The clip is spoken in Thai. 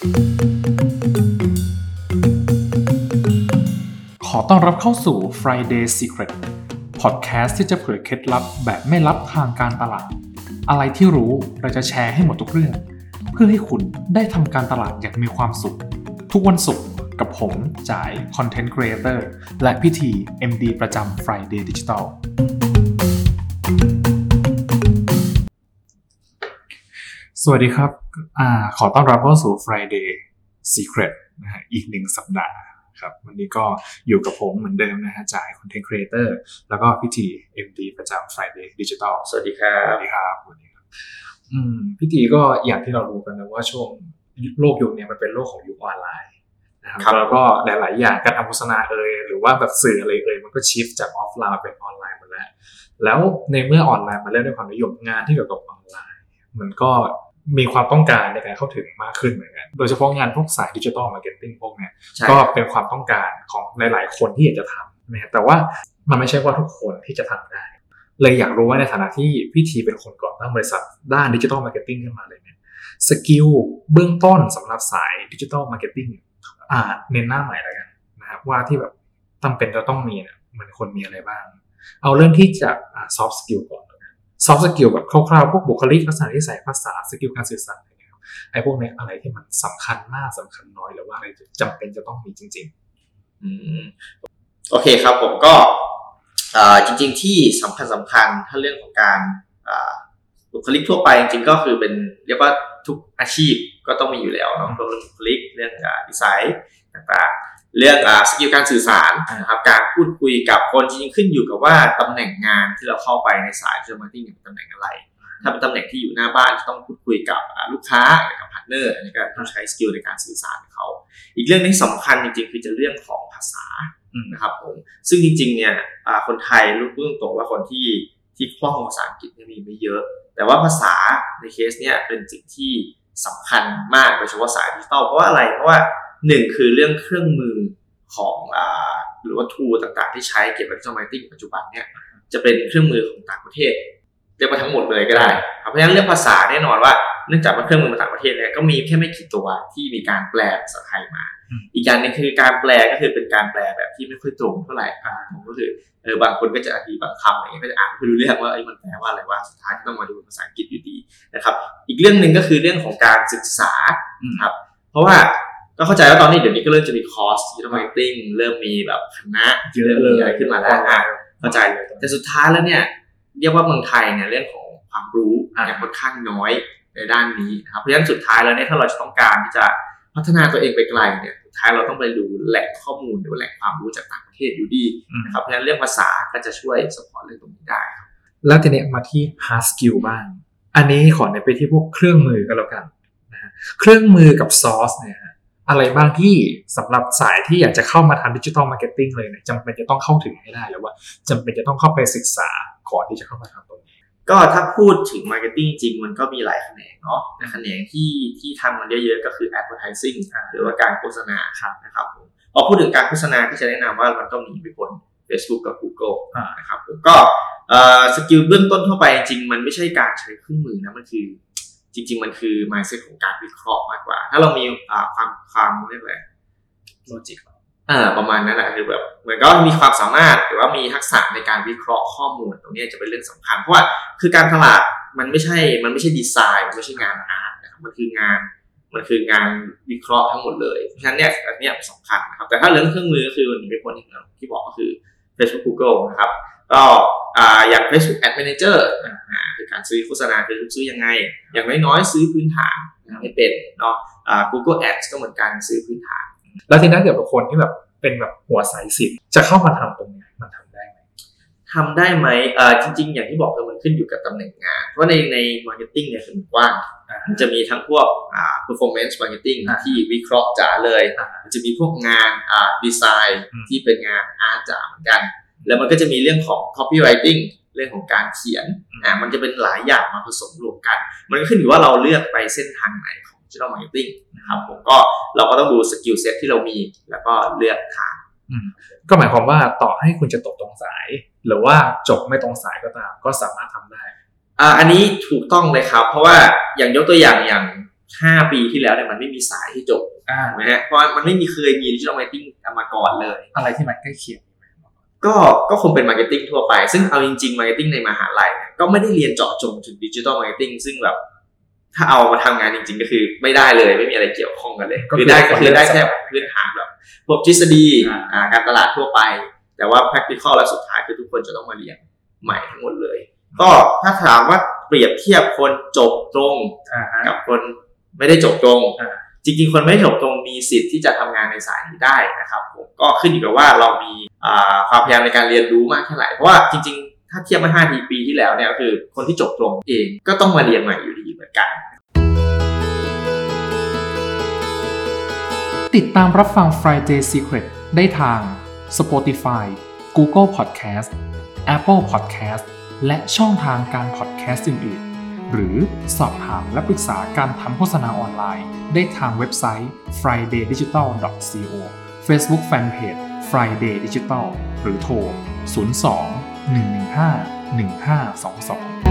ขอต้อนรับเข้าสู่ Friday Secret Podcast ที่จะเผยเคล็ดลับแบบไม่ลับทางการตลาด อะไรที่รู้เราจะแชร์ให้หมดทุกเรื่อง เพื่อให้คุณได้ทำการตลาดอย่างมีความสุข ทุกวันศุกร์กับผมจ่าย Content Creator และพิธี MD ประจำ Friday Digital สวัสดีครับอาขอต้อนรับเข้าสู่ Friday Secret นะฮะอีกหนึ่งสัปดาห์ครับวันนี้ก็อยู่กับผมเหมือนเดิมนะฮะจ่าย Content Creator แล้วก็พิธี MD ประจำ Friday Digital สวัสดีครัสบวัสดีครับสวัสดีครับอืมพิธีก็อย่างที่เรารู้กันนะว่าช่วงโลกยุคนี้มันเป็นโลกของยุคออนไลน์นะครับครับแล้วก็หลาย ๆ อย่างการทำโฆษณาเอ่ยหรือว่าแบบสื่ออะไรเอ่ยมันก็ชิฟจากออฟไลน์มาเป็นออนไลน์หมดแล้วแล้วในเมื่อออนไลน์มาเริ่มด้วยความนิยมงานที่เกี่ยวกับออนไลน์ มันก็ มีความต้องการในการเข้าถึงมากขึ้นเหมือนกัน โดยเฉพาะงานพวกสาย digital marketing พวกเนี้ยใช่ก็เป็นความต้องการของหลาย ๆ คนที่อยากจะทำนะฮะแต่ว่ามันไม่ใช่ว่าทุกคนที่จะทำได้ เลยอยากรู้ว่าในฐานะที่พี่ทีเป็นคนก่อตั้งบริษัทด้าน digital marketing ขึ้นมาเลยเนี่ย skill เบื้องต้นสำหรับสาย digital marketing อ่าเน้นหน้าใหม่แล้วกันนะครับว่าที่แบบจำเป็นจะต้องมีเนี่ยมันควรมีอะไรบ้าง เอาเรื่องที่จะ soft skill ก่อน soft skill แบบคร่าวๆ พวกบุคลิกลักษณะที่ใส่ภาษา skill การสื่อสารอะไรเงี้ยครับไอ้พวกเนี้ยอะไรที่มันสำคัญมากสำคัญน้อยหรือว่าอะไรจำเป็นจะต้องมีจริงอืมโอเคครับผมก็อ่าจริง ๆ ที่สำคัญสำคัญถ้าเรื่องของการอ่าบุคลิกทั่วไปจริงๆก็คือเป็นเรียกว่าทุกอาชีพก็ต้องมีอยู่แล้วเนาะเรื่องบุคลิกเรื่องอ่าดีไซน์ต่างๆ เรื่องอ่า skill การสื่อสารนะครับการ พูดคุยกับคนจริงๆขึ้นอยู่กับว่าตำแหน่งงานที่เราเข้าไปในสายเชิง marketing เป็นตำแหน่งอะไร ถ้าเป็นตำแหน่งที่อยู่หน้าบ้านจะต้องพูดคุยกับอ่าลูกค้ากับ partner อันนี้ก็ต้องใช้ skill ในการสื่อสารกับเขา อีกเรื่องที่สำคัญจริงๆ คือจะเรื่องของภาษาอืมนะครับผมซึ่งจริงๆเนี่ยอ่าคนไทยรู้พูดตรงๆว่าคนที่ที่คล่องภาษาอังกฤษเนี่ยมีไม่เยอะ แต่ว่าภาษาอังกฤษเนี่ยเป็นสิ่งที่สำคัญมากโดยเฉพาะสายดิจิตอลเพราะว่าอะไรเพราะว่าหนึ่งคือเรื่องเครื่องมือของอ่า หรือว่า tool ต่างๆ ที่ใช้เกี่ยวกับ digital marketing ปัจจุบันเนี่ยจะเป็นเครื่องมือของต่างประเทศเรียกว่าทั้งหมดเลยก็ได้ครับเพราะฉะนั้นเรื่องภาษาแน่นอนว่าเนื่องจากว่าเครื่องมือมาต่างประเทศเนี่ยก็มีแค่ไม่กี่ตัวที่มีการแปลภาษาไทยมาอืมอีกอย่างหนึ่งคือการแปลก็คือเป็นการแปลแบบที่ไม่ค่อยตรงเท่าไหร่อ่าผมก็คือเออบางคนก็จะอธิบางคำอะไรเงี้ยก็จะอ่านไม่รู้เรื่องว่าเอ้ยมันแปลว่าอะไรว่าสุดท้ายก็ต้องมาดูภาษาอังกฤษอยู่ดีนะครับ อีกเรื่องหนึ่งก็คือเรื่องของการศึกษาอืมครับเพราะว่า ก็เข้าใจว่าตอนนี้เดี๋ยวนี้ก็เริ่มจะมีคอร์ส digital marketing เริ่มมีแบบคณะเยอะเลยเริ่มมีอะไรขึ้นมาแล้วอะเข้าใจเลยแต่สุดท้ายแล้วเนี่ยเรียกว่าเมืองไทยเนี่ยเรื่องของความรู้อ่ายังค่อนข้างน้อยในด้านนี้นะครับเพราะฉะนั้นสุดท้ายแล้วเนี่ยถ้าเราจะต้องการที่จะพัฒนาตัวเองไปไกลเนี่ยสุดท้ายเราต้องไปดูแหล่งข้อมูลหรือว่าแหล่งความรู้จากต่างประเทศอยู่ดีอืมนะครับเพราะฉะนั้นเรื่องภาษาก็จะช่วย support เรื่องตรงนี้ได้ครับแล้วทีเนี้ยมาที่ hard skill บ้าง อันนี้ขอเน้นไปที่พวกเครื่องมือก็แล้วกันนะฮะเครื่องมือกับซอสเนี่ยฮะ อะไรบ้างที่สำหรับสายที่อยากจะเข้ามาทำ digital marketing เลยเนี่ยจำเป็นจะต้องเข้าถึงให้ได้หรือว่าจำเป็นจะต้องเข้าไปศึกษาก่อนที่จะเข้ามาทำตรงนี้ ก็ถ้าพูดถึง marketing จริงมันก็มีหลายแขนงเนาะแต่แขนงที่ที่ทำมันเยอะๆก็คือ advertising หรือว่าการโฆษณาครับนะครับผมพอพูดถึงการโฆษณาก็จะแนะนำว่ามันต้องหนีไม่พ้น Facebook กับ Google อ่านะครับผมก็เอ่อ skill เบื้องต้นทั่วไปจริงๆมันไม่ใช่การใช้เครื่องมือนะมันคือ จริง ๆ มันคือ mindset ของการวิเคราะห์มากกว่า ถ้าเรามีความความเรียกอะไร logic อ่าประมาณนั้นแหละคือแบบเหมือนก็มีความสามารถหรือว่ามีทักษะในการวิเคราะห์ข้อมูลตรงนี้จะเป็นเรื่องสำคัญ เพราะว่าคือการตลาดมันไม่ใช่มันไม่ใช่ดีไซน์มันไม่ใช่งานอาร์ตนะครับมันคืองานมันคืองานวิเคราะห์ทั้งหมดเลยเพราะฉะนั้นเนี่ยอันเนี้ยสำคัญนะครับแต่ถ้าเรื่องเครื่องมือก็คือวันนี้เป็นคนที่ที่บอกก็คือ Facebook Google นะครับก็ออย่าง Facebook Ad Manager อ่าคือ การซื้อโฆษณา Facebook ซื้อยังไง อย่างน้อยๆซื้อพื้นฐานนะครับให้เป็นเนาะอ่า Google Ads ก็เหมือนกันซื้อพื้นฐาน แล้วทีนั้นเกิดบางคนที่แบบเป็นแบบหัวสายสิบจะเข้ามาทำตรงเนี้ยมันทำได้ไหมทำได้ไหมเอ่อจริง ๆ อย่างที่บอกคือมันขึ้นอยู่กับตำแหน่งงาน เพราะในใน marketing เนี่ยคือมันกว้างอ่ามันจะมีทั้งพวกอ่า performance marketing อ่าที่วิเคราะห์จ๋าเลยอ่ามันจะมีพวกงานอ่าดีไซน์อืมที่เป็นงาน art จ๋าเหมือนกัน แล้วมันก็จะมีเรื่องของ copywriting เรื่องของการเขียนอืมอ่ามันจะเป็นหลายอย่างมาผสมรวมกัน มันก็ขึ้นอยู่ว่าเราเลือกไปเส้นทางไหนของ digital marketing นะครับผมก็เราก็ต้องดู skill set ที่เรามีแล้วก็เลือกทางก็หมายความว่าต่อให้คุณจะจบตรงสาย หรือว่าจบไม่ตรงสายก็ตาม ก็สามารถทำได้อ่าอันนี้ถูกต้องเลยครับ เพราะว่าอย่างยกตัวอย่างอย่าง5ปีที่แล้วเนี่ยมันไม่มีสายที่จบอ่าถูกไหมฮะเพราะว่ามันไม่มีเคยมี digital marketing มาก่อนเลย อะไรที่มันใกล้เคียง ก็ก็คงเป็น marketing ทั่วไป ซึ่งเอาจริงๆ marketing ในมหาลัยเนี่ยก็ไม่ได้เรียนเจาะจงถึง digital marketing ซึ่งแบบถ้าเอามาทำงานจริงๆ ก็คือไม่ได้เลยไม่มีอะไรเกี่ยวข้องกันเลยก็คือคือได้ก็คือได้คนเรียนแค่สายพื้นฐานแบบพวกทฤษฎีอ่าอ่าการตลาดทั่วไป แต่ว่า practical และสุดท้ายคือทุกคนจะต้องมาเรียนใหม่ทั้งหมดเลย ก็ถ้าถามว่าเปรียบเทียบคนจบตรงอ่าฮะกับคนไม่ได้จบตรงอ่า จริงๆ คนไม่จบตรงมีสิทธิ์ที่จะทำงานในสายนี้ได้นะครับผมก็ขึ้นอยู่กับว่าเรามีความพยายามในการเรียนรู้มากแค่ไหนเพราะว่าจริง ๆ ถ้าเทียบมื่อ5ทีปีที่แล้วเนี่ยก็คือคนที่จบตรงเองก็ต้องมาเรียนใหม่อยู่ดีเหมือนกัน ติดตามรับฟัง Friday Secret ได้ทาง Spotify Google Podcast Apple Podcast และช่องทางการ podcast อื่นๆ หรือสอบถามและปรึกษาการทำโฆษณาออนไลน์ ได้ทางเว็บไซต์ fridaydigital.co Facebook Fanpage Friday Digital หรือโทร 02 115 1522